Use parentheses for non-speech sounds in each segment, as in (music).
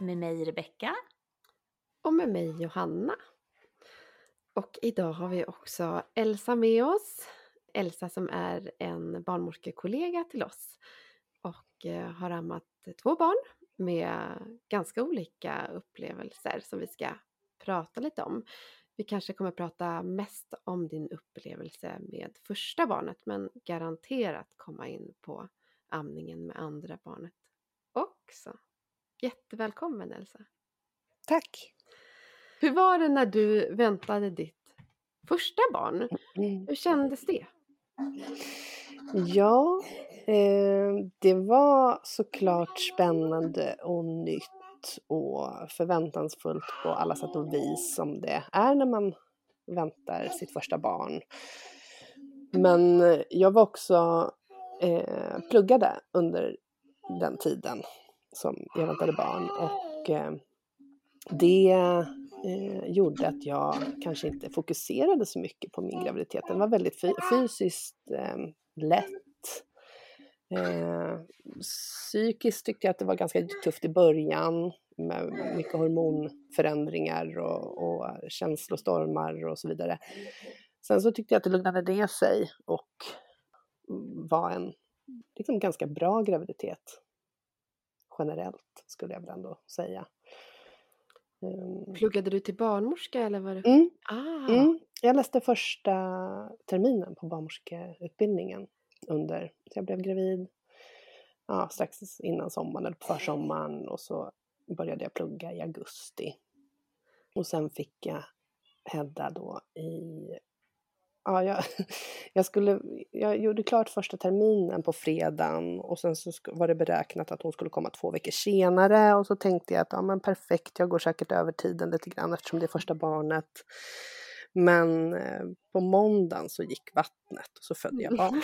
med mig Rebecka. Och med mig Johanna. Och idag har vi också Elsa med oss. Elsa som är en barnmorskekollega till oss och eh, har ammat två barn med ganska olika upplevelser som vi ska prata lite om. Vi kanske kommer prata mest om din upplevelse med första barnet men garanterat komma in på amningen med andra barnet också. Jättevälkommen Elsa! Tack! Hur var det när du väntade ditt första barn? Mm. Hur kändes det? Ja, eh, det var såklart spännande och nytt och förväntansfullt på alla sätt och vis som det är när man väntar sitt första barn. Men jag var också eh, pluggade under den tiden som jag väntade barn och eh, det eh, gjorde att jag kanske inte fokuserade så mycket på min graviditet. Den var väldigt fysiskt eh, lätt. Eh, psykiskt tyckte jag att det var ganska tufft i början med mycket hormonförändringar och, och känslostormar och så vidare. Sen så tyckte jag att det lugnade ner sig och var en liksom, ganska bra graviditet generellt skulle jag väl ändå säga. Um, Pluggade du till barnmorska eller var det? Mm. Ah. Mm. Jag läste första terminen på barnmorskeutbildningen under, jag blev gravid ja, strax innan sommaren eller på försommaren och så började jag plugga i augusti. Och sen fick jag Hedda då i ja, jag, (laughs) jag, skulle, jag gjorde klart första terminen på fredagen och sen så var det beräknat att hon skulle komma två veckor senare och så tänkte jag att ja men perfekt, jag går säkert över tiden lite grann eftersom det är första barnet. Men eh, på måndagen så gick vattnet och så födde jag barn.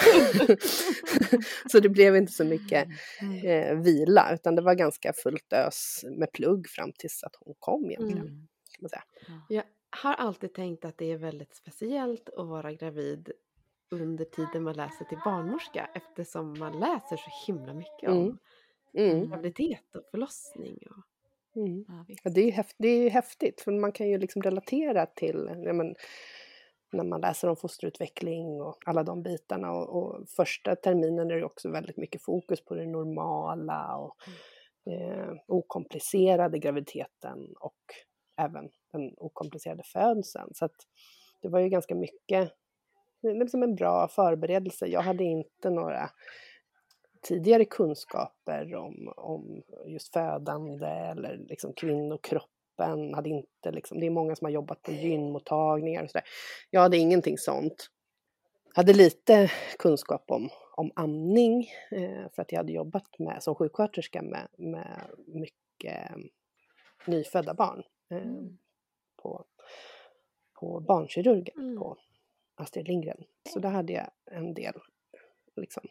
(laughs) så det blev inte så mycket (laughs) eh, vila utan det var ganska fullt ös med plugg fram tills att hon kom egentligen. Mm. Kan man säga. Ja, har alltid tänkt att det är väldigt speciellt att vara gravid under tiden man läser till barnmorska eftersom man läser så himla mycket om mm. Mm. graviditet och förlossning. Och... Mm. Ja, det, är häftigt, det är häftigt för man kan ju liksom relatera till ja, men, när man läser om fosterutveckling och alla de bitarna. Och, och, första terminen är det också väldigt mycket fokus på det normala och eh, okomplicerade graviditeten och även den okomplicerade födseln. Så att det var ju ganska mycket, liksom en bra förberedelse. Jag hade inte några tidigare kunskaper om, om just födande eller liksom kvinnokroppen. Hade inte liksom, det är många som har jobbat på gynmottagningar och sådär. Jag hade ingenting sånt. Hade lite kunskap om, om amning eh, för att jag hade jobbat med, som sjuksköterska med, med mycket nyfödda barn. Eh, mm på, på barnkirurgen mm. på Astrid Lindgren. Så där hade jag en del liksom,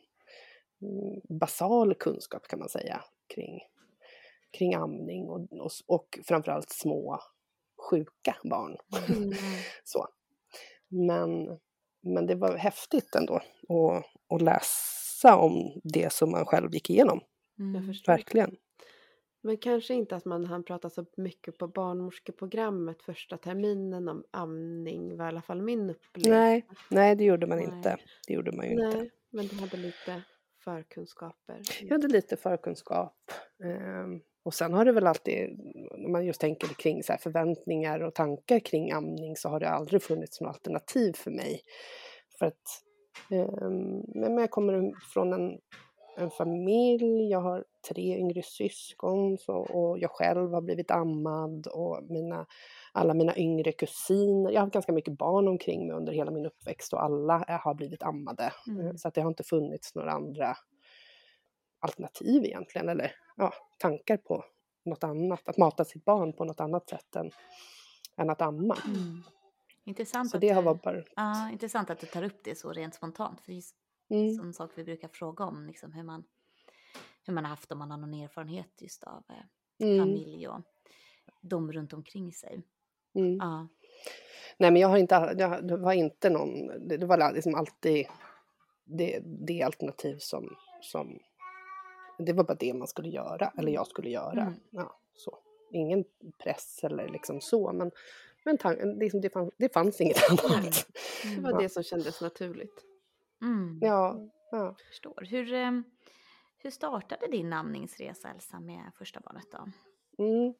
mm, basal kunskap kan man säga kring, kring amning och, och, och framförallt små sjuka barn. Mm. (laughs) så. Men, men det var häftigt ändå att, att läsa om det som man själv gick igenom. Mm. Verkligen. Men kanske inte att man hann prata så mycket på barnmorskeprogrammet första terminen om amning var i alla fall min upplevelse. Nej, nej det gjorde man nej. inte. Det gjorde man ju nej, inte. Men du hade lite förkunskaper? Jag hade lite förkunskap. Um, och sen har det väl alltid, när man just tänker kring så förväntningar och tankar kring amning så har det aldrig funnits något alternativ för mig. För att um, men jag kommer från en en familj, jag har tre yngre syskon så, och jag själv har blivit ammad och mina, alla mina yngre kusiner. Jag har haft ganska mycket barn omkring mig under hela min uppväxt och alla har blivit ammade. Mm. Så att det har inte funnits några andra alternativ egentligen eller ja, tankar på något annat, att mata sitt barn på något annat sätt än, än att amma. Mm. Intressant, så det har varit ja, intressant att du tar upp det så rent spontant. För Mm. Sån sak vi brukar fråga om, liksom hur, man, hur man har haft om man har någon erfarenhet just av eh, mm. familj och de runt omkring sig. Mm. Ja. Nej men jag har inte, jag, det var inte någon, det, det var liksom alltid det, det alternativ som, som det var bara det man skulle göra, eller jag skulle göra. Mm. Ja, så. Ingen press eller liksom så, men, men liksom det, fanns, det fanns inget (laughs) annat. Det var ja. det som kändes naturligt. Mm. Ja, ja. Förstår. Hur, eh, hur startade din amningsresa Elsa med första barnet då? Mm.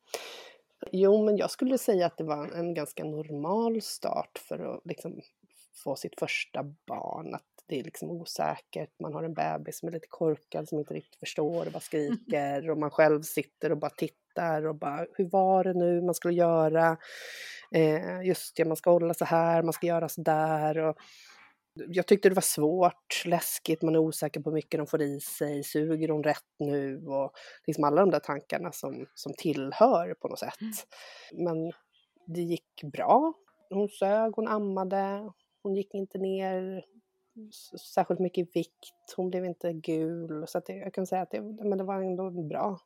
Jo, men jag skulle säga att det var en ganska normal start för att liksom få sitt första barn. Att det är liksom osäkert, man har en bebis som är lite korkad som inte riktigt förstår och bara skriker och man själv sitter och bara tittar och bara hur var det nu man skulle göra? Eh, just det, man ska hålla så här, man ska göra så där. Och jag tyckte det var svårt, läskigt, man är osäker på hur mycket de får i sig, suger hon rätt nu? Och liksom alla de där tankarna som, som tillhör på något sätt. Mm. Men det gick bra. Hon sög, hon ammade, hon gick inte ner särskilt mycket i vikt, hon blev inte gul. Så att det, jag kan säga att det, men det var ändå en bra,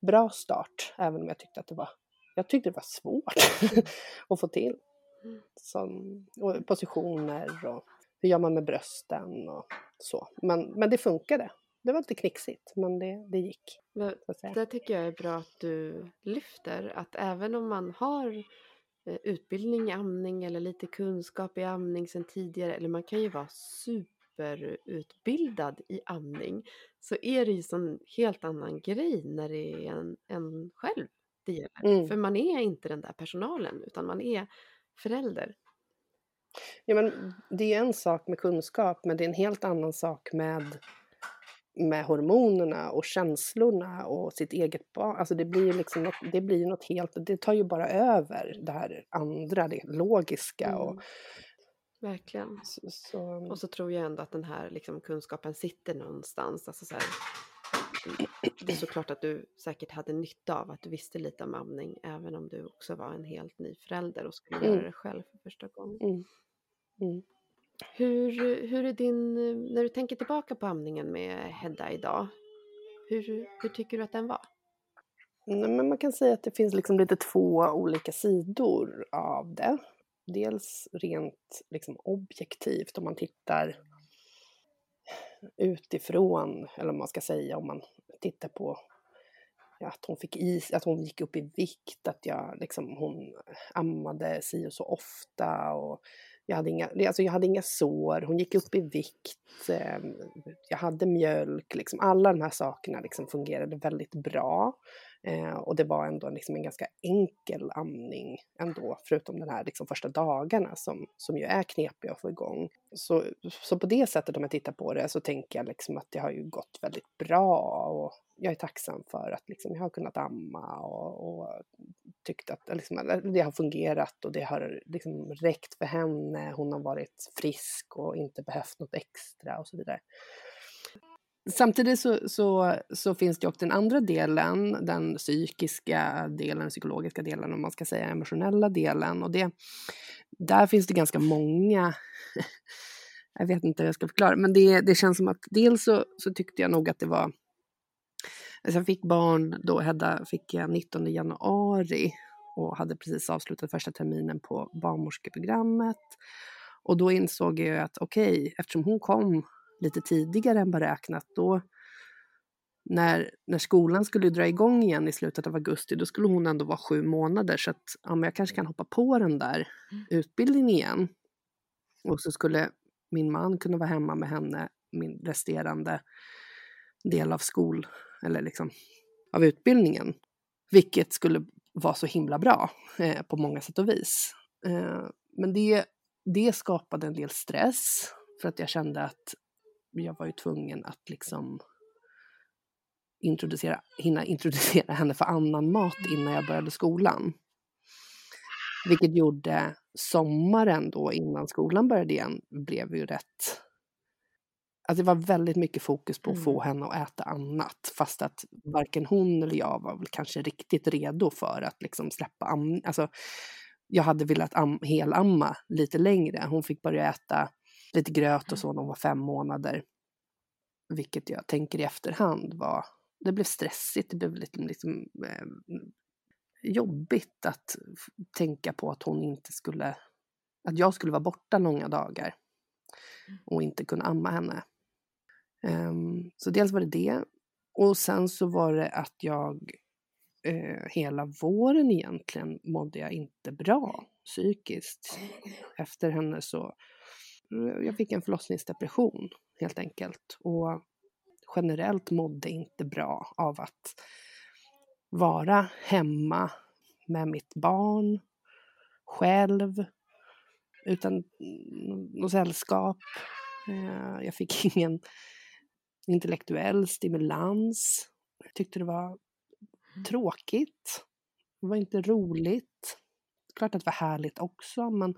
bra start, även om jag tyckte att det var, jag tyckte det var svårt (laughs) att få till. Mm. Som, och positioner och hur gör man med brösten och så. Men, men det funkade. Det var lite knixigt, men det, det gick. Men, det tycker jag är bra att du lyfter, att även om man har eh, utbildning i amning eller lite kunskap i amning sedan tidigare, eller man kan ju vara superutbildad i amning, så är det ju en helt annan grej när det är en, en själv det gäller. Mm. För man är inte den där personalen, utan man är förälder. Ja, men det är en sak med kunskap, men det är en helt annan sak med, med hormonerna och känslorna och sitt eget barn. Alltså det blir ju liksom något, det blir något helt, det tar ju bara över det här andra, det logiska. Mm. Och, Verkligen. Så, så, och så tror jag ändå att den här liksom, kunskapen sitter någonstans. Alltså så här, det är såklart att du säkert hade nytta av att du visste lite om amning även om du också var en helt ny förälder och skulle mm. göra det själv för första gången. Mm. Mm. Hur, hur är din, när du tänker tillbaka på amningen med Hedda idag, hur, hur tycker du att den var? Men man kan säga att det finns liksom lite två olika sidor av det. Dels rent liksom objektivt om man tittar utifrån, eller vad man ska säga om man tittar på ja, att hon fick is, att hon gick upp i vikt, att jag liksom, hon ammade si och så ofta och jag hade, inga, alltså jag hade inga sår, hon gick upp i vikt, eh, jag hade mjölk, liksom alla de här sakerna liksom fungerade väldigt bra. Eh, och det var ändå liksom en ganska enkel amning ändå, förutom den här liksom första dagarna som, som ju är knepiga att få igång. Så, så på det sättet om jag tittar på det så tänker jag liksom att det har ju gått väldigt bra och jag är tacksam för att liksom jag har kunnat amma och, och tyckt att liksom, det har fungerat och det har liksom räckt för henne. Hon har varit frisk och inte behövt något extra och så vidare. Samtidigt så, så, så, finns det också den andra delen, den psykiska delen, den psykologiska delen, om man ska säga emotionella delen. Och det, där finns det ganska många, (laughs) jag vet inte hur jag ska förklara, men det, det känns som att dels så, så tyckte jag nog att det var Alltså jag fick barn då, Hedda fick jag 19 januari och hade precis avslutat första terminen på barnmorskeprogrammet. Och då insåg jag att okej, okay, eftersom hon kom lite tidigare än beräknat, då när, när skolan skulle dra igång igen i slutet av augusti, då skulle hon ändå vara sju månader, så att ja, men jag kanske kan hoppa på den där mm. utbildningen igen. Och så skulle min man kunna vara hemma med henne min resterande del av skol, eller liksom av utbildningen. Vilket skulle vara så himla bra eh, på många sätt och vis. Eh, men det, det skapade en del stress för att jag kände att jag var ju tvungen att liksom introducera, hinna introducera henne för annan mat innan jag började skolan. Vilket gjorde sommaren då innan skolan började igen blev ju rätt Alltså det var väldigt mycket fokus på att mm. få henne att äta annat. Fast att varken hon eller jag var väl kanske riktigt redo för att liksom släppa am alltså, Jag hade velat am helamma lite längre. Hon fick börja äta lite gröt och så när hon var fem månader. Vilket jag tänker i efterhand var, det blev stressigt, det blev lite liksom, eh, jobbigt att tänka på att hon inte skulle, att jag skulle vara borta långa dagar och inte kunna amma henne. Um, så dels var det det. och sen så var det att jag eh, hela våren egentligen mådde jag inte bra psykiskt. Efter henne så jag fick en förlossningsdepression helt enkelt. Och generellt mådde inte bra av att vara hemma med mitt barn, själv, utan något sällskap. Eh, jag fick (laughs) ingen intellektuell stimulans. Jag tyckte det var mm. tråkigt. Det var inte roligt. Klart att det var härligt också, men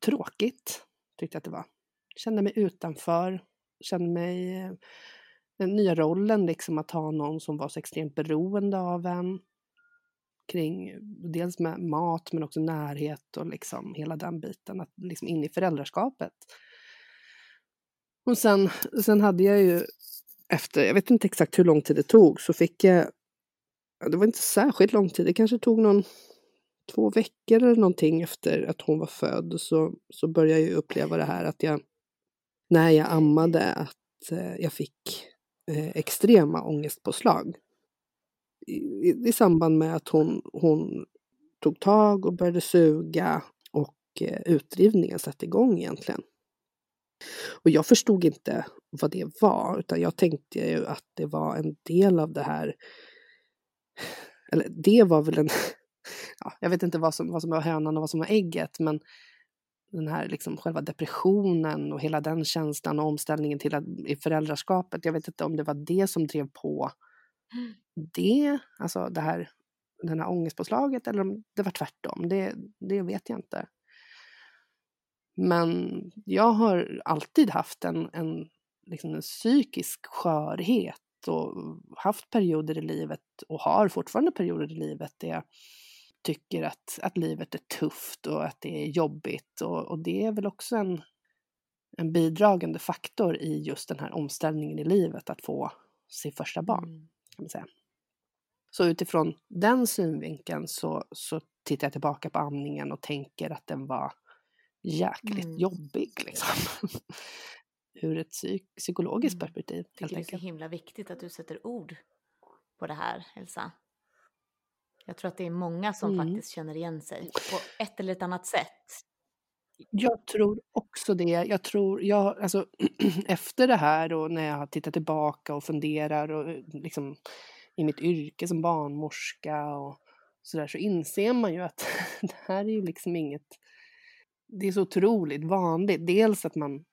tråkigt tyckte jag att det var. Kände mig utanför, kände mig eh, den nya rollen liksom att ha någon som var så extremt beroende av en kring dels med mat men också närhet och liksom hela den biten, att liksom in i föräldraskapet. Och sen, sen hade jag ju efter, jag vet inte exakt hur lång tid det tog, så fick jag, det var inte särskilt lång tid, det kanske tog någon två veckor eller någonting efter att hon var född så, så började jag uppleva det här att jag, när jag ammade, att eh, jag fick eh, extrema ångestpåslag. I, i, I, samband med att hon, hon tog tag och började suga och eh, utdrivningen satte igång egentligen. Och jag förstod inte vad det var, utan jag tänkte ju att det var en del av det här, eller det var väl en, ja, jag vet inte vad som, vad som var hönan och vad som var ägget, men den här liksom själva depressionen och hela den känslan och omställningen till att, i föräldraskapet. Jag vet inte om det var det som drev på det, alltså det här, den här ångestpåslaget eller om det var tvärtom. Det, det vet jag inte. Men jag har alltid haft en, en, liksom en psykisk skörhet och haft perioder i livet och har fortfarande perioder i livet där jag tycker att, att livet är tufft och att det är jobbigt. Och, och det är väl också en, en bidragande faktor i just den här omställningen i livet, att få sitt första barn. Mm. Kan man säga. Så utifrån den synvinkeln så, så tittar jag tillbaka på amningen och tänker att den var jäkligt mm. jobbig. Liksom. (laughs) Ur ett psyk psykologiskt mm. perspektiv. Jag tycker det är så himla viktigt att du sätter ord på det här, Elsa. Jag tror att det är många som mm. faktiskt känner igen sig på ett eller ett annat sätt. Jag tror också det. Jag tror, jag, alltså, (clears throat) efter det här och när jag har tittat tillbaka och funderar och liksom i mitt yrke som barnmorska och sådär så inser man ju att (laughs) det här är ju liksom inget det är så otroligt vanligt. Dels att man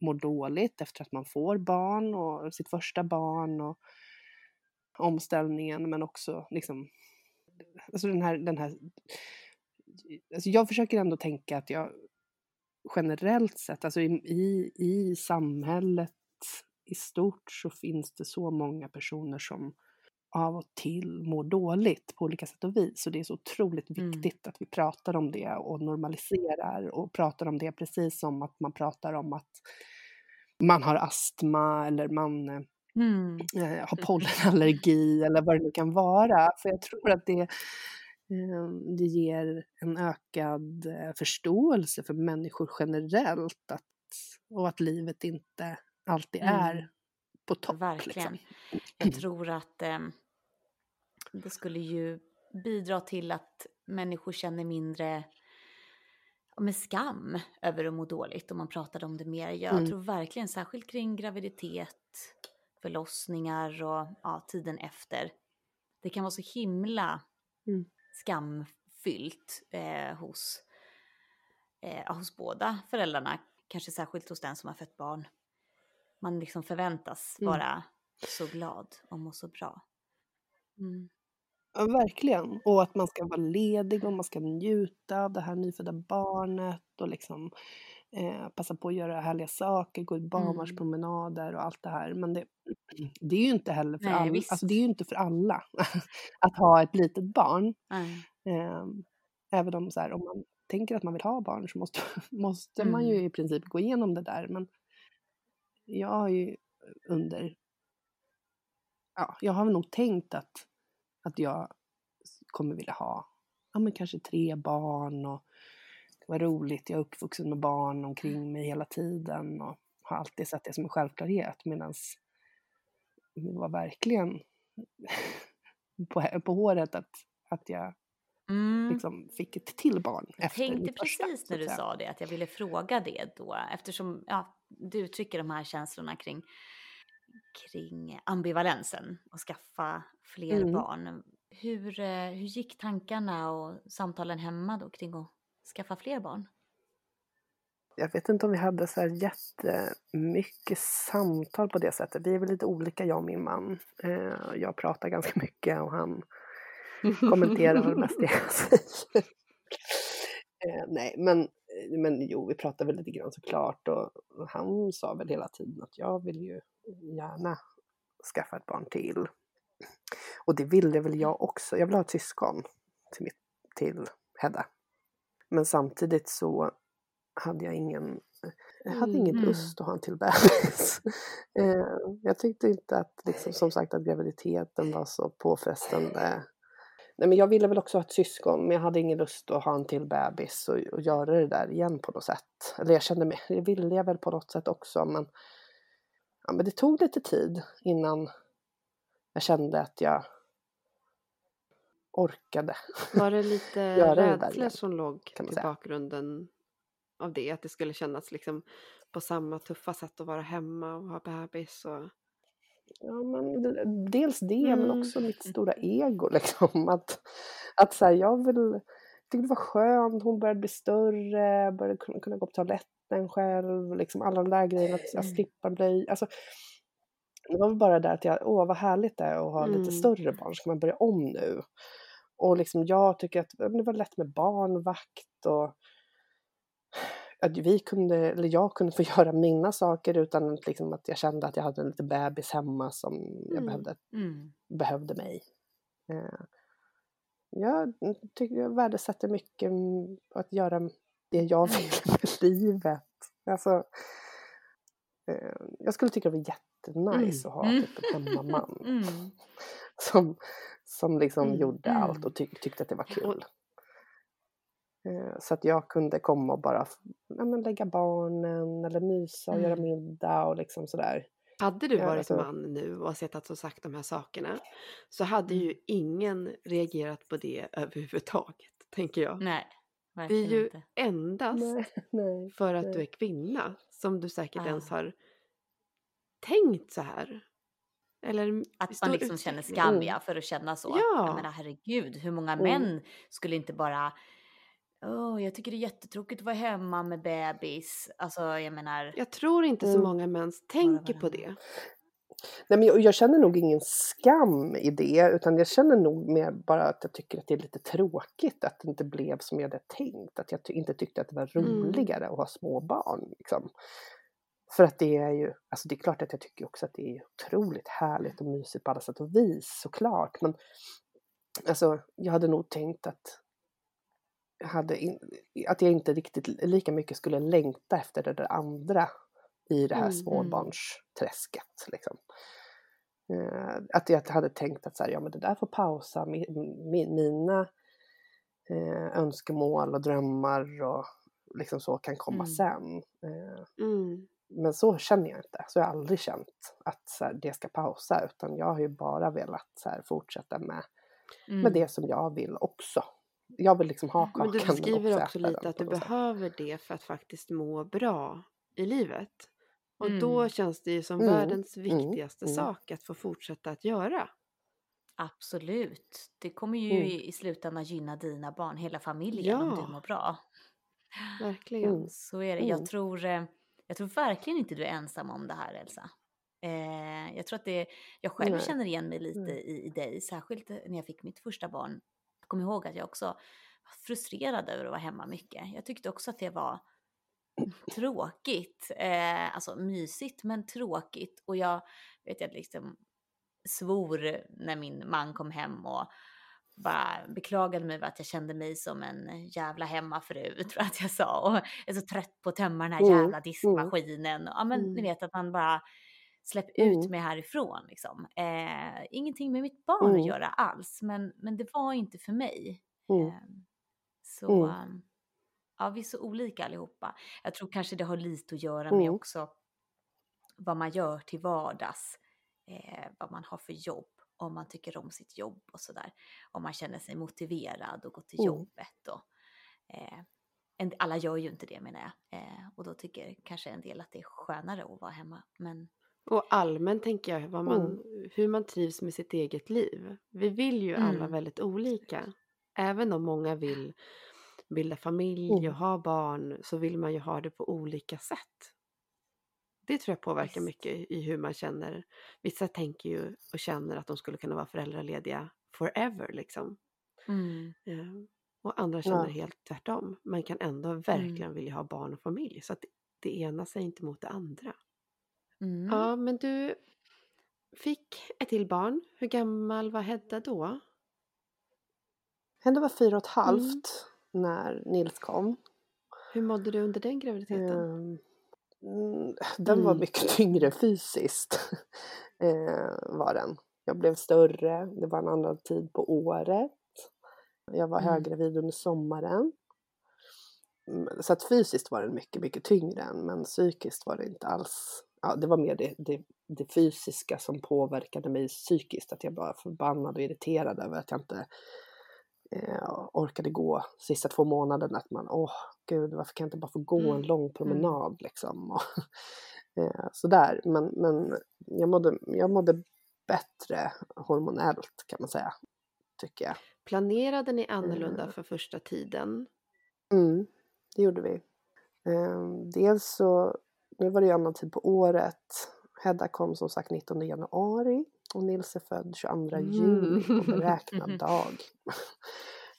mår dåligt efter att man får barn och sitt första barn och omställningen men också liksom alltså den här, den här alltså jag försöker ändå tänka att jag generellt sett, alltså i, i, i samhället i stort så finns det så många personer som av och till mår dåligt på olika sätt och vis. Så det är så otroligt mm. viktigt att vi pratar om det och normaliserar och pratar om det precis som att man pratar om att man har astma eller man eh, mm. eh, har pollenallergi eller vad det nu kan vara. För jag tror att det, eh, det ger en ökad eh, förståelse för människor generellt att, och att livet inte alltid mm. är på topp. Liksom. Verkligen. Liksom. Jag tror att eh, det skulle ju bidra till att människor känner mindre med skam över att må dåligt om man pratade om det mer. Jag mm. tror verkligen särskilt kring graviditet, förlossningar och ja, tiden efter. Det kan vara så himla mm. skamfyllt eh, hos, eh, hos båda föräldrarna, kanske särskilt hos den som har fött barn. Man liksom förväntas mm. vara så glad och må så bra. Mm. Ja, verkligen. Och att man ska vara ledig och man ska njuta av det här nyfödda barnet och liksom eh, passa på att göra härliga saker, gå mm. barnvagnspromenader och allt det här. Men det, (clears throat) det är ju inte heller för alla, alltså det är inte för alla (laughs) att ha ett litet barn. Eh, även om, så här, om man tänker att man vill ha barn så måste, (laughs) måste mm. man ju mm. i princip gå igenom det där. Men jag har ju under, ja, jag har nog tänkt att att jag kommer vilja ha, ja men kanske tre barn och det var roligt, jag är uppvuxen med barn omkring mig hela tiden och har alltid sett det som en självklarhet medan det var verkligen (laughs) på, på håret att, att jag mm. liksom fick ett till barn. Jag tänkte precis när du sa det, att jag ville fråga det då, eftersom ja, du uttrycker de här känslorna kring, kring ambivalensen och skaffa fler mm. barn. Hur, eh, hur gick tankarna och samtalen hemma då kring att skaffa fler barn? jag vet inte om vi hade så här jättemycket samtal på det sättet. Vi är väl lite olika jag och min man. Eh, jag pratar ganska mycket och han (laughs) kommenterar det mesta jag säger. Eh, nej, men, men jo, vi pratade väl lite grann såklart och han sa väl hela tiden att jag vill ju gärna skaffa ett barn till. Och det ville väl jag också. Jag vill ha ett syskon till, mitt, till Hedda. Men samtidigt så hade jag ingen, jag hade mm. ingen lust att ha en till bebis. (laughs) Eh, jag tyckte inte att, liksom, som sagt, att graviditeten var så påfrestande. Nej, men jag ville väl också ha ett syskon, men jag hade ingen lust att ha en till bebis och, och göra det där igen på något sätt. Eller jag kände mig, det ville jag väl på något sätt också, men, ja, men det tog lite tid innan jag kände att jag orkade. Var det (laughs) lite rädsla som låg i bakgrunden av det, att det skulle kännas liksom på samma tuffa sätt att vara hemma och ha bebis och Ja, men dels det, mm. men också mitt (laughs) stora ego liksom. Att, att så här, jag vill, tyckte det var skönt, hon började bli större, började kunna, kunna gå på toaletten själv, liksom alla de där grejerna, att jag mm. slippa bli, alltså det var väl bara det att jag, åh vad härligt det är att ha mm. lite större barn, ska man börja om nu? Och liksom jag tycker att det var lätt med barnvakt och att vi kunde, eller jag kunde få (laughs) göra mina saker utan att, liksom, att jag kände att jag hade en liten bebis hemma som jag mm. Behövde, mm. behövde mig. Eh, jag, tycker, jag värdesätter mycket att göra det jag vill (laughs) med livet. Alltså, eh, jag skulle tycka det var jättenice mm. att ha mm. typ, en hemmaman. (laughs) Mm. (laughs) Som, som liksom mm. gjorde allt och tyck, tyckte att det var kul. Eh, så att jag kunde komma och bara ja, men lägga barnen eller mysa och mm. göra middag och liksom sådär. Hade du varit alltså, man nu och sett att och sagt de här sakerna så hade ju mm. ingen reagerat på det (laughs) överhuvudtaget, tänker jag. Nej, Det är ju inte. endast nej, (laughs) nej, för att nej. du är kvinna som du säkert ah. ens har tänkt så här. Eller att man liksom känner skam ja, för att känna så. Ja. Jag menar herregud, hur många mm. män skulle inte bara Oh, jag tycker det är jättetråkigt att vara hemma med bebis. Alltså jag menar. Jag tror inte så mm. många män tänker på det. Nej, men jag, jag, känner nog ingen skam i det, utan jag känner nog mer bara att jag tycker att det är lite tråkigt att det inte blev som jag hade tänkt. Att jag ty inte tyckte att det var mm. roligare mm. att ha små barn. Liksom. För att det är ju, alltså det är klart att jag tycker också att det är otroligt härligt och mysigt på alla sätt och vis såklart. Men alltså jag hade nog tänkt att hade in, att jag inte riktigt lika mycket skulle längta efter det där andra i det här mm, mm. småbarnsträsket. Liksom. Eh, att jag hade tänkt att så här, ja, men det där får pausa, mi, mi, mina eh, önskemål och drömmar och liksom så kan komma mm. sen. Eh, mm. Men så känner jag inte, så har jag aldrig känt att så här, det ska pausa utan jag har ju bara velat så här, fortsätta med, med mm. det som jag vill också jag vill liksom ha kakan. Men du beskriver också, också lite att du behöver det för att faktiskt må bra i livet. Och mm. då känns det ju som mm. världens mm. viktigaste mm. sak att få fortsätta att göra. Absolut. Det kommer ju mm. i slutändan gynna dina barn, hela familjen, ja. om du mår bra. Verkligen. Mm. Så är det. Jag, tror, eh, jag tror verkligen inte du är ensam om det här, Elsa. Eh, jag tror att det, jag själv Nej. känner igen mig lite i, i dig, särskilt när jag fick mitt första barn jag kommer ihåg att jag också var frustrerad över att vara hemma mycket. Jag tyckte också att det var tråkigt, eh, alltså mysigt men tråkigt. Och jag vet jag liksom svor när min man kom hem och bara beklagade mig över att jag kände mig som en jävla hemmafru, (laughs) tror jag att jag sa. Och är så trött på att tömma den här mm, jävla mm. diskmaskinen. Ja men ni mm. vet att man bara släpp ut mm. mig härifrån. Liksom. Eh, ingenting med mitt barn mm. att göra alls, men, men det var inte för mig. Mm. Eh, så mm. ja, vi är så olika allihopa. Jag tror kanske det har lite att göra med mm. också vad man gör till vardags eh, vad man har för jobb, om man tycker om sitt jobb och sådär. Om man känner sig motiverad och gå till mm. jobbet. Och, eh, alla gör ju inte det menar jag. Eh, och då tycker kanske en del att det är skönare att vara hemma. Men... Och allmänt tänker jag vad man, mm. hur man trivs med sitt eget liv. Vi vill ju alla mm. väldigt olika. Även om många vill bilda familj och mm. ha barn så vill man ju ha det på olika sätt. Det tror jag påverkar mycket i hur man känner. Vissa tänker ju och känner att de skulle kunna vara föräldralediga forever liksom. Mm. Eh, och andra känner ja. helt tvärtom. Man kan ändå mm. verkligen mm. vilja ha barn och familj. Så att det ena sig inte mot det andra. Mm. Ja, men du fick ett till barn. Hur gammal var Hedda då? Hedda var fyra och ett halvt mm. när Nils kom. Hur mådde du under den graviditeten? Um, den var mm. mycket (laughs) tyngre fysiskt. uh, (laughs) var den. Jag blev större, det var en annan tid på året. Jag var mm. höggravid under sommaren. Mm, så att fysiskt var den mycket, mycket tyngre men psykiskt var det inte alls. Ja, det var mer det, det, det fysiska som påverkade mig psykiskt. Att jag var förbannad och irriterad över att jag inte eh, orkade gå sista två månaderna. Att man, åh gud, varför kan jag inte bara få gå en mm. lång mm. promenad liksom? (laughs) Och, eh, sådär. Men, men jag, mådde, jag mådde bättre hormonellt kan man säga. Tycker jag. Planerade ni annorlunda mm. för första tiden? Mm, det gjorde vi. Ehm, dels så, nu var det ju annan tid på året. Hedda kom som sagt 19 januari och Nils är född 22 mm. juli på beräknad (laughs) dag.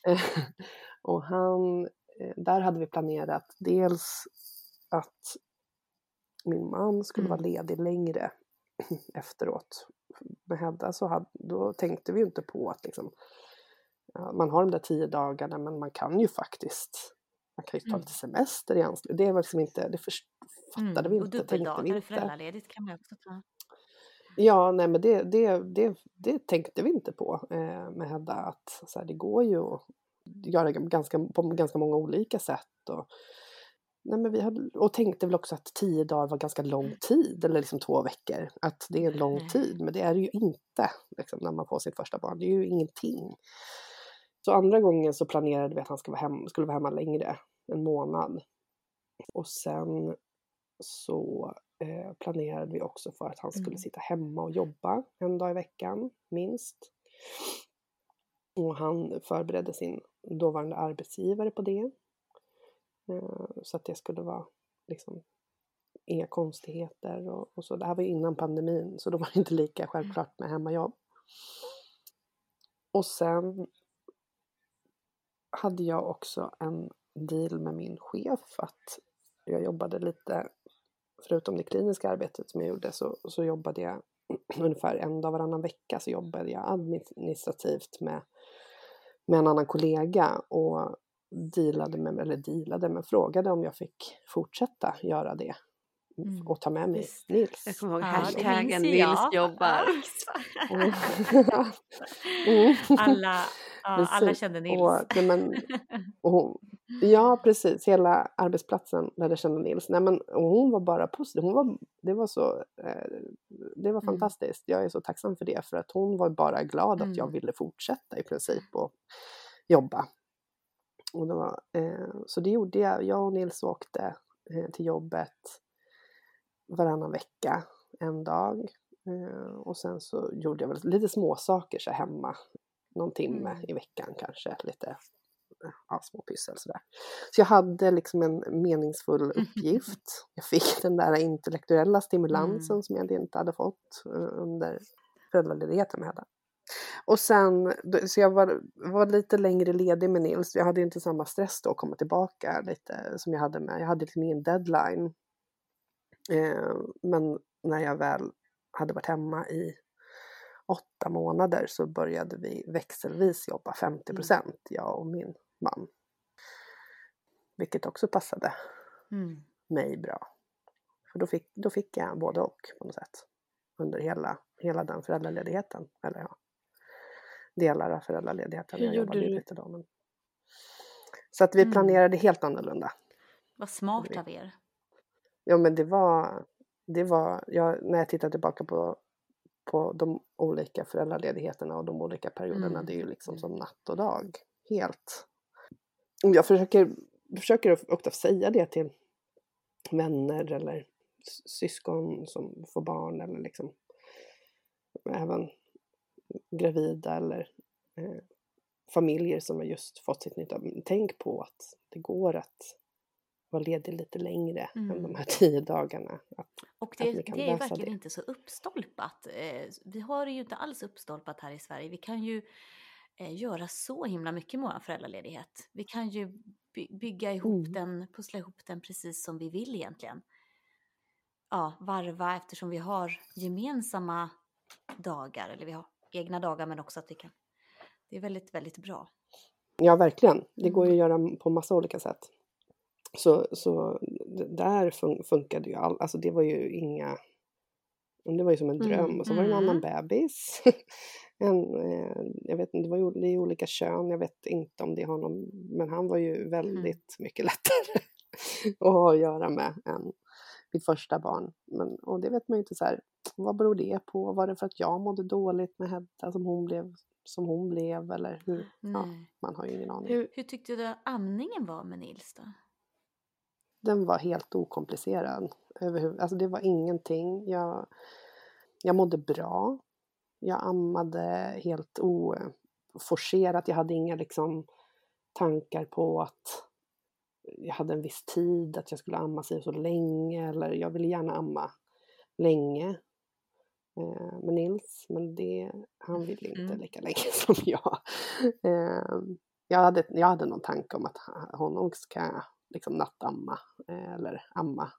(laughs) och han, eh, där hade vi planerat dels att min man skulle vara mm. ledig längre (clears throat) efteråt. Med Hedda så hade, då tänkte vi inte på att liksom, man har de där tio dagarna men man kan ju faktiskt man kan ju ta mm. lite semester i anslutning. Det var liksom inte, det fattade mm. vi inte, och tänkte vi inte. föräldraledigt kan man också ta. Ja, nej men det, det, det, det tänkte vi inte på eh, med Hedda att så här, det går ju att göra ganska, på ganska många olika sätt. Och, nej men vi hade, och tänkte väl också att tio dagar var ganska lång mm. tid, eller liksom två veckor. Att det är lång tid, men det är det ju inte liksom, när man får sitt första barn. Det är ju ingenting. Så andra gången så planerade vi att han skulle vara, hem, skulle vara hemma längre, en månad. Och sen så eh, planerade vi också för att han skulle mm. sitta hemma och jobba en dag i veckan, minst. Och han förberedde sin dåvarande arbetsgivare på det. Eh, så att det skulle vara liksom inga konstigheter och, och, så. Det här var innan pandemin så då var det inte lika självklart med hemmajobb. Och sen hade jag också en deal med min chef att jag jobbade lite, förutom det kliniska arbetet som jag gjorde så, så jobbade jag (clears throat) ungefär en dag varannan vecka så jobbade jag administrativt med, med en annan kollega och dealade med, eller dealade, men frågade om jag fick fortsätta göra det mm. och ta med mig Visst. Nils. Jag kommer ihåg hashtaggen Nils jobbar. (laughs) (laughs) mm. alla, ja, alla kände Nils. (laughs) Och, men, och, ja, precis. Hela arbetsplatsen lärde känna Nils. Nej, men, hon var bara positiv. Hon var, det var, så, eh, det var mm. fantastiskt. Jag är så tacksam för det. För att hon var bara glad att jag mm. ville fortsätta i princip och jobba. Och det var, eh, så det gjorde jag. Jag och Nils åkte eh, till jobbet varannan vecka en dag. Eh, och sen så gjorde jag väl lite småsaker så hemma. Någon timme mm. i veckan kanske. Lite ja, små pyssel sådär. Så jag hade liksom en meningsfull uppgift. Jag fick den där intellektuella stimulansen mm. som jag inte hade fått eh, under föräldraledigheten med Hedda. Och sen, så jag var, var lite längre ledig med Nils. Jag hade inte samma stress då att komma tillbaka lite som jag hade med. Jag hade liksom ingen deadline Eh, men när jag väl hade varit hemma i åtta månader så började vi växelvis jobba 50 mm. procent, jag och min man. Vilket också passade mm. mig bra. För då fick, då fick jag både och på något sätt. Under hela, hela den föräldraledigheten. Eller ja, delar av föräldraledigheten. Hur jag gjorde du? Lite då, men... Så att vi mm. planerade helt annorlunda. Vad smart av er. Ja men det var, det var jag, när jag tittar tillbaka på på de olika föräldraledigheterna och de olika perioderna. Mm. Det är ju liksom som natt och dag. Helt. Jag försöker, försöker ofta säga det till vänner eller syskon som får barn eller liksom även gravida eller eh, familjer som har just fått sitt nytta. Tänk på att det går att vara ledig lite längre mm. än de här (laughs) tio dagarna. Att, och det, det är verkligen det. inte så uppstolpat. Eh, vi har det ju inte alls uppstolpat här i Sverige. Vi kan ju göra så himla mycket med vår föräldraledighet. Vi kan ju by bygga ihop mm. den, pussla ihop den precis som vi vill egentligen. Ja, varva eftersom vi har gemensamma dagar, eller vi har egna dagar men också att vi kan. Det är väldigt, väldigt bra. Ja, verkligen. Det går ju att mm. göra på massa olika sätt. Så, så där fun funkade ju allt, alltså det var ju inga, det var ju som en dröm. Mm. Och så var det en annan mm. bebis. (laughs) en, eh, jag vet inte, det var det är olika kön, jag vet inte om det har någon, men han var ju mm. väldigt mm. mycket lättare (laughs) att ha att göra med än mitt första barn. Men, och det vet man ju inte så här, vad beror det på? Var det för att jag mådde dåligt med Hedda som hon blev som hon blev eller hur? Ja, man har ju ingen aning. Hur, hur tyckte du att amningen var med Nils då? Den var helt okomplicerad. Alltså det var ingenting. Jag, jag mådde bra. Jag ammade helt oforcerat. Jag hade inga liksom tankar på att jag hade en viss tid, att jag skulle amma sig så länge eller jag ville gärna amma länge eh, med Nils, men det, han ville inte mm. lika länge (laughs) som jag. Eh, jag, hade, jag hade någon tanke om att honom ska liksom nattamma eh, eller amma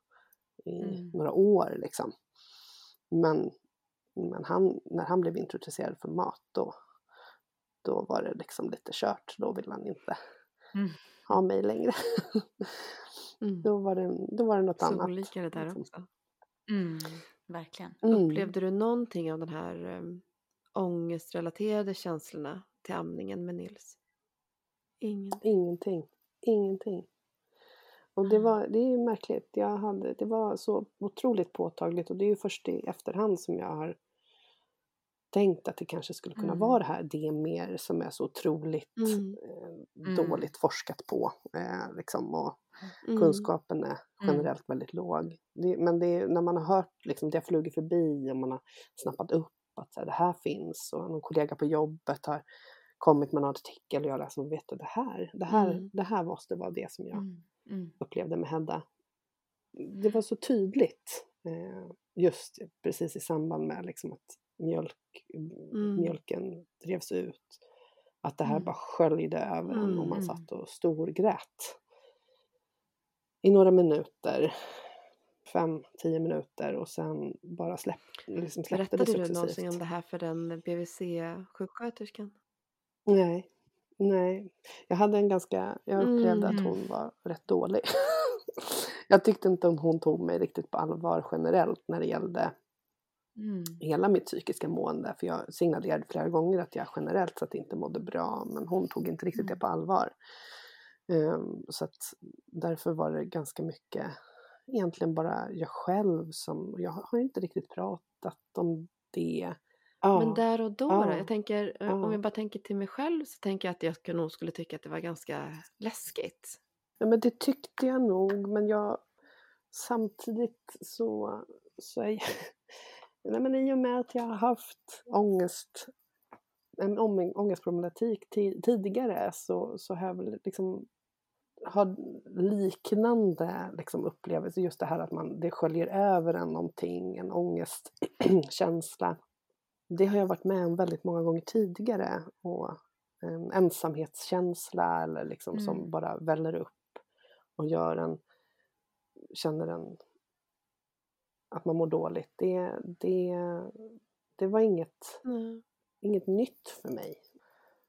i mm. några år liksom. Men, men han, när han blev introducerad för mat då, då var det liksom lite kört. Då ville han inte mm. ha mig längre. (laughs) mm. då, var det, då var det något Så annat. Så olika det där liksom. också. Mm, verkligen. Mm. Upplevde du någonting av den här um, ångestrelaterade känslorna till amningen med Nils? Ingenting. Ingenting. Ingenting. Och det, var, det är ju märkligt. Jag hade, det var så otroligt påtagligt och det är ju först i efterhand som jag har tänkt att det kanske skulle kunna mm. vara det här det mer som är så otroligt mm. eh, dåligt mm. forskat på. Eh, liksom, och mm. kunskapen är mm. generellt väldigt låg. Det, men det är, när man har hört, liksom, det har flugit förbi och man har snappat upp att så här, det här finns och någon kollega på jobbet har kommit med någon artikel och jag läser och vet att det här, det här, mm. det här måste vara det som jag mm. upplevde med Hedda. Det var så tydligt eh, just precis i samband med liksom att mjölk, mm. mjölken drevs ut. Att det här mm. bara sköljde över en och man mm. satt och storgrät. I några minuter, fem, tio minuter och sen bara släpp, liksom släppte Berättade det successivt. du någonsin om det här för den BVC-sjuksköterskan? Nej, Nej, jag hade en ganska, jag upplevde mm. att hon var rätt dålig. (laughs) jag tyckte inte om hon tog mig riktigt på allvar generellt när det gällde mm. hela mitt psykiska mående. För jag signalerade flera gånger att jag generellt sett inte mådde bra men hon tog inte riktigt mm. det på allvar. Um, så att därför var det ganska mycket egentligen bara jag själv som, jag har inte riktigt pratat om det Ja. Men där och då, då jag tänker, eh, om jag bara tänker till mig själv så tänker jag att jag nog skulle tycka att det var ganska läskigt. Ja men det tyckte jag nog men jag samtidigt så, så är jag, nej men i och med att jag har haft ångest en ångestproblematik tidigare så, så har jag väl liksom har liknande liksom upplevelser, just det här att man, det sköljer över en någonting, en ångestkänsla det har jag varit med om väldigt många gånger tidigare. Och en ensamhetskänsla eller liksom mm. som bara väller upp och gör en, känner en att man mår dåligt. Det, det, det var inget, mm. inget nytt för mig.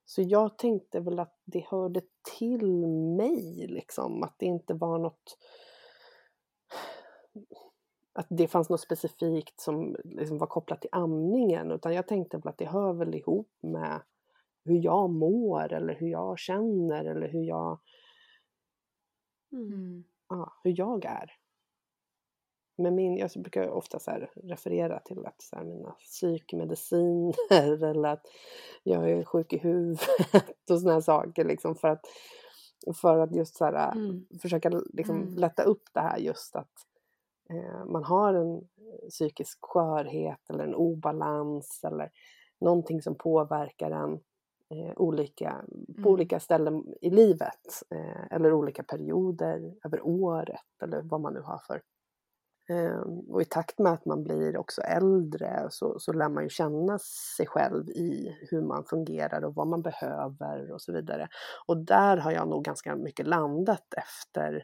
Så jag tänkte väl att det hörde till mig, liksom. Att det inte var något att det fanns något specifikt som liksom var kopplat till amningen utan jag tänkte att det hör väl ihop med hur jag mår eller hur jag känner eller hur jag, mm. ja, hur jag är. Med min, jag brukar ofta så referera till att så mina psykmediciner (laughs) eller att jag är sjuk i huvudet och såna här saker liksom för att, för att just så här, mm. försöka liksom mm. lätta upp det här just att eh, man har en psykisk skörhet eller en obalans eller någonting som påverkar en eh, olika, på mm. olika ställen i livet eh, eller olika perioder över året eller vad man nu har för Ehm, och i takt med att man blir också äldre så, så lär man ju känna sig själv i hur man fungerar och vad man behöver och så vidare. Och där har jag nog ganska mycket landat efter,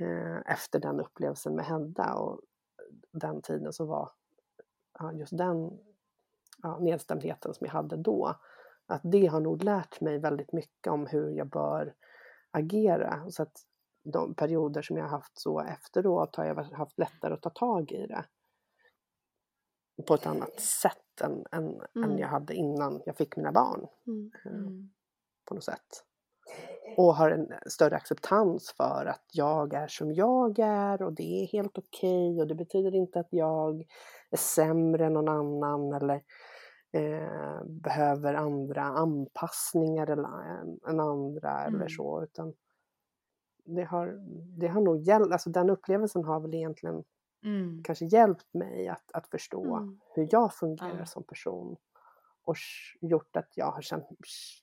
eh, efter den upplevelsen med Hedda och den tiden som var ja, just den ja, nedstämdheten som jag hade då. Att det har nog lärt mig väldigt mycket om hur jag bör agera. Så att de perioder som jag haft så efteråt har jag haft lättare att ta tag i det. På ett annat sätt än, än, mm. än jag hade innan jag fick mina barn. Mm. Eh, mm. På något sätt. Och har en större acceptans för att jag är som jag är och det är helt okej okay, och det betyder inte att jag är sämre än någon annan eller eh, behöver andra anpassningar än, än andra eller mm. så utan det har, det har nog hjälpt, alltså den upplevelsen har väl egentligen mm. kanske hjälpt mig att, att förstå mm. hur jag fungerar ja. som person och gjort att jag har känt,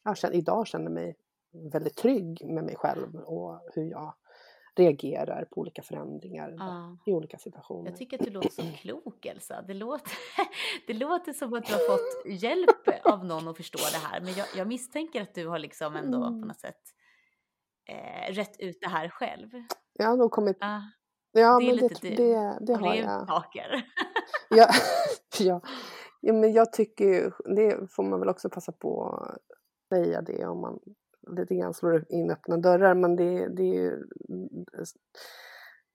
jag känt, idag känner mig väldigt trygg med mig själv och hur jag reagerar på olika förändringar ja. i olika situationer. Jag tycker att du låter så (clears throat) klok Elsa. Det låter, (laughs) det låter som att du har fått hjälp av någon att förstå det här. Men jag, jag misstänker att du har liksom ändå mm. på något sätt eh, rätt ut det här själv. Jag har nog kommit... Ah, ja, det men det, det, det, det har jag. saker. ja, (laughs) (laughs) ja. ja, men jag tycker ju, det får man väl också passa på att säga det om man lite grann slår in öppna dörrar, men det, det är ju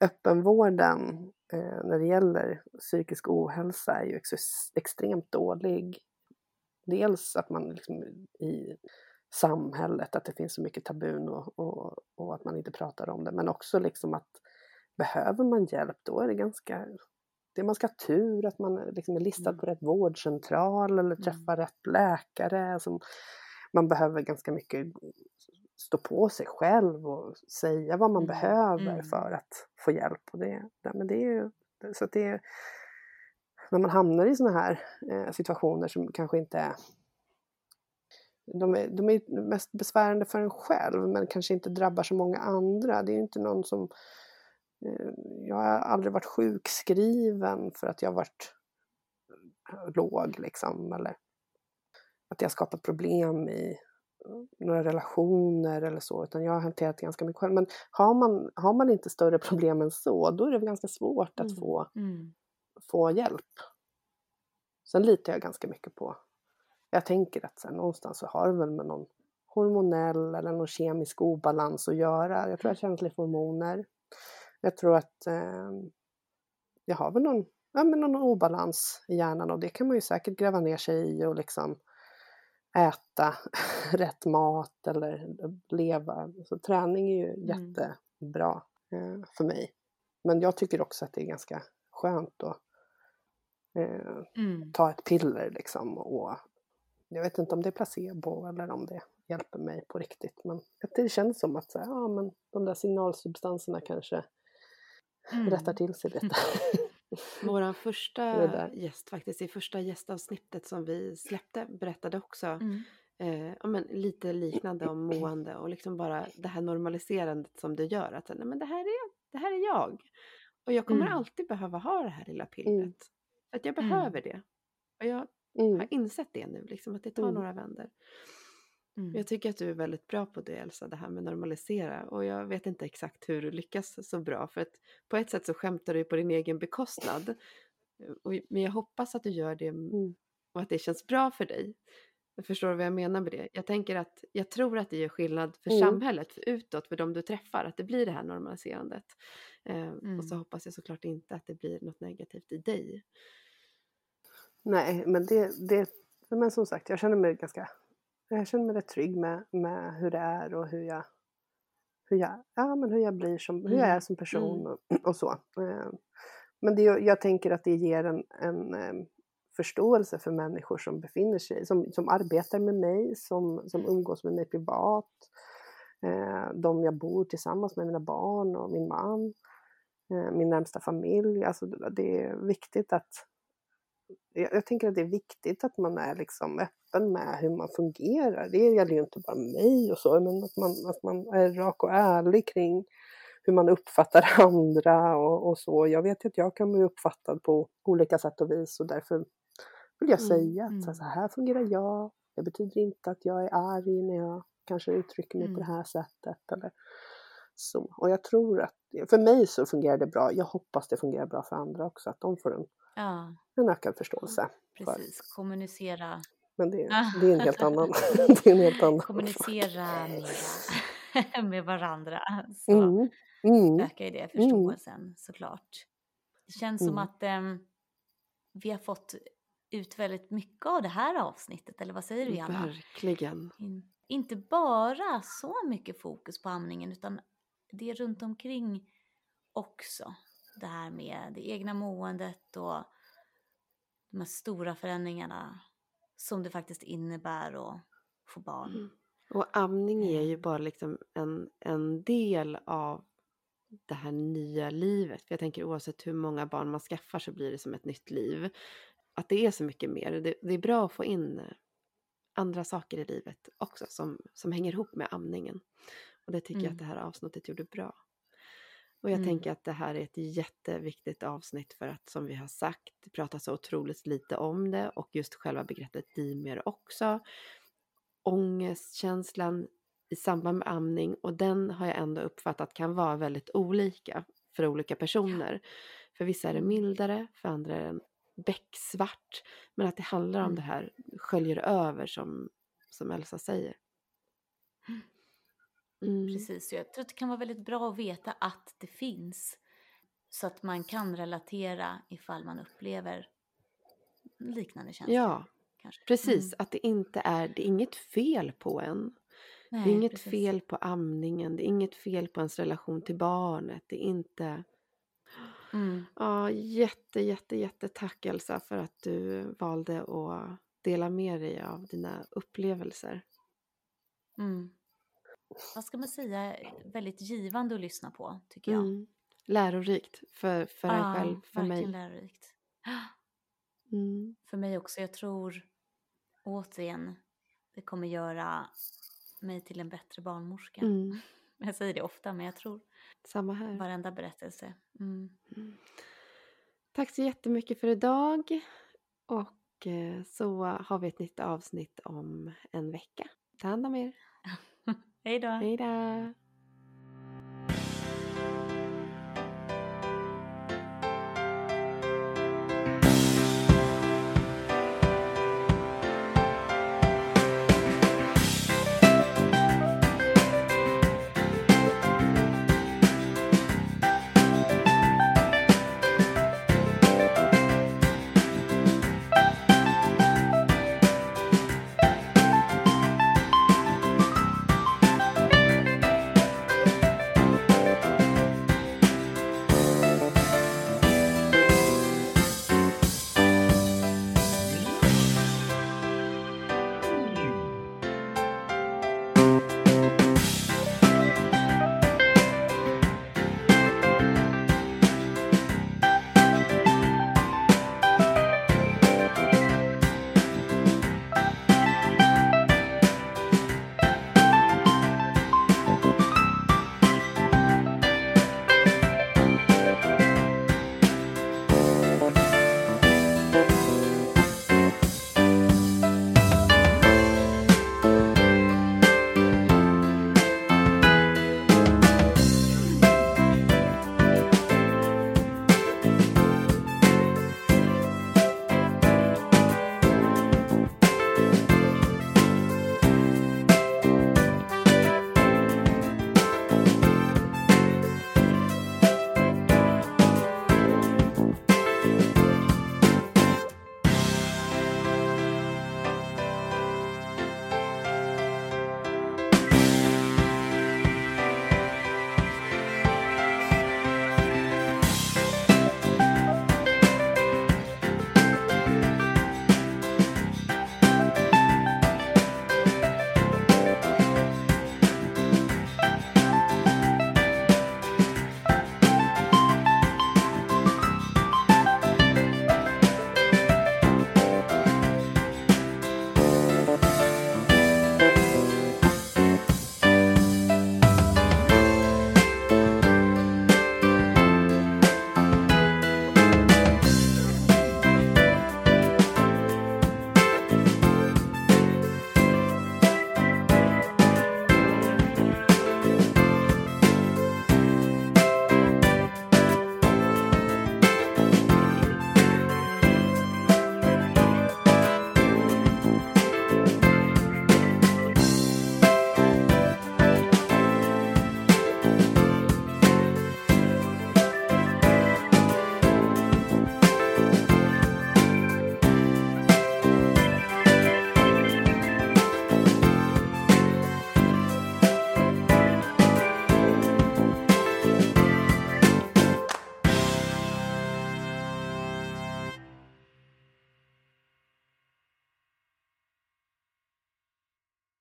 öppenvården eh, när det gäller psykisk ohälsa är ju ex extremt dålig. Dels att man liksom i samhället, att det finns så mycket tabun och, och, och, att man inte pratar om det. Men också liksom att behöver man hjälp då är det ganska det man ska ha tur att man liksom är listad mm. på rätt vårdcentral eller mm. träffar mm. rätt läkare. Som man behöver ganska mycket stå på sig själv och säga vad man mm. behöver mm. för att få hjälp. Och det, men det är ju, så det, när man hamnar i sådana här eh, situationer som kanske inte är de är, de är mest besvärande för en själv men kanske inte drabbar så många andra. Det är inte någon som... Eh, jag har aldrig varit sjukskriven för att jag varit låg liksom eller att jag skapat problem i några relationer eller så utan jag har hanterat ganska mycket själv. Men har man, har man inte större problem än så då är det ganska svårt att mm. få, mm. få hjälp. Sen litar jag ganska mycket på jag tänker att så här, någonstans så har det väl med någon hormonell eller någon kemisk obalans att göra. Jag tror jag känslig för hormoner. Jag tror att eh, jag har väl någon, ja, men någon obalans i hjärnan och det kan man ju säkert gräva ner sig i och liksom äta (laughs) rätt mat eller leva. Så träning är ju mm. jättebra eh, för mig. Men jag tycker också att det är ganska skönt att eh, mm. ta ett piller liksom och jag vet inte om det är placebo eller om det hjälper mig på riktigt. Men det känns som att så här, ja, men de där signalsubstanserna kanske mm. rättar till sig lite. (laughs) Vår (laughs) första gäst faktiskt, i första gästavsnittet som vi släppte berättade också mm. eh, ja, men lite liknande om (clears throat) mående och liksom bara det här normaliserandet som det gör. Att nej, men det, här är, det här är jag. Och jag kommer mm. alltid behöva ha det här lilla pillret. Mm. Att jag mm. behöver det. Och jag Mm. har insett det nu, liksom, att det tar mm. några vändor. Mm. Jag tycker att du är väldigt bra på det Elsa, det här med normalisera. Och jag vet inte exakt hur du lyckas så bra. För att på ett sätt så skämtar du på din egen bekostnad. men jag hoppas att du gör det mm. och att det känns bra för dig. Jag förstår vad jag menar med det. Jag tänker att jag tror att det gör skillnad för mm. samhället, för utåt, för de du träffar, att det blir det här normaliserandet. Eh, och så mm. hoppas jag såklart inte att det blir något negativt i dig. Nej, men det, det, men som sagt, jag känner mig ganska, jag känner mig rätt trygg med, med hur det är och hur jag, hur jag, ja, men hur jag blir som, hur jag är mm, som person mm. och, och, så. Eh, men det, jag tänker att det ger en, en förståelse för människor som befinner sig, som, som arbetar med mig, som, som umgås med mig privat, eh, de jag bor tillsammans med, mina barn och min man, eh, min närmsta familj. Alltså det är viktigt att jag, jag, tänker att det är viktigt att man är liksom öppen med hur man fungerar. Det gäller ju inte bara mig och så, men att man, att man är rak och ärlig kring hur man uppfattar (laughs) andra och, och så. Jag vet att jag kan bli uppfattad på olika sätt och vis och därför vill jag mm. säga att mm. så här fungerar jag. Det betyder inte att jag är arg när jag kanske uttrycker mig mm. på det här sättet. Eller så. Och jag tror att, för mig så fungerar det bra. Jag hoppas det fungerar bra för andra också, att de får en, ja. en ökad förståelse. Precis, för. kommunicera. Men det, det är en helt annan. (laughs) det är en helt annan. Kommunicera med, (laughs) med varandra. Så mm. Mm. ökar ju det mm. förståelsen mm. såklart. Det känns som mm. att um, vi har fått ut väldigt mycket av det här avsnittet, eller vad säger du Janna? Verkligen. In, inte bara så mycket fokus på amningen, utan det runt omkring också. Det här med det egna måendet och de här stora förändringarna som det faktiskt innebär att få barn. Mm. Och amning är ju eh. bara liksom en, en del av det här nya livet. För jag tänker oavsett hur många barn man skaffar så blir det som ett nytt liv att det är så mycket mer. Det, det, är bra att få in andra saker i livet också som, som hänger ihop med amningen. Och det tycker mm. jag att mm. det här avsnittet gjorde bra. Och jag mm. tänker att det här är ett jätteviktigt avsnitt för att som vi har sagt, det pratas så otroligt lite om det och just själva begreppet dimer också. Ångestkänslan i samband med amning och den har jag ändå uppfattat kan vara väldigt olika för olika personer. För vissa är det mildare, för andra är den becksvart. Men att det handlar om mm. det här sköljer över som, som Elsa säger. Mm. Precis, jag tror att det kan vara väldigt bra att veta att det finns. Så att man kan relatera ifall man upplever liknande känslor. Ja, kanske. precis. Mm. Att det inte är, det är inget fel på en. Nej, det är inget precis. fel på amningen, det är inget fel på ens relation till barnet. Det är inte Mm. Ja, jätte, jätte, jätte tack Elsa för att du valde att dela med dig av dina upplevelser. Mm. Vad ska man säga, väldigt givande att lyssna på tycker jag. Mm. Lärorikt för, för ja, en själv, för mig. lärorikt. (gasps) Mm. För mig också, jag tror återigen det kommer göra mig till en bättre barnmorska. Mm. (laughs) Jag säger det ofta men jag tror samma här. Varenda berättelse. Mm. Mm. Tack så jättemycket för idag. Och eh, så har vi ett nytt avsnitt om en vecka. Ta hand om er. (laughs) Hej då. Hej då.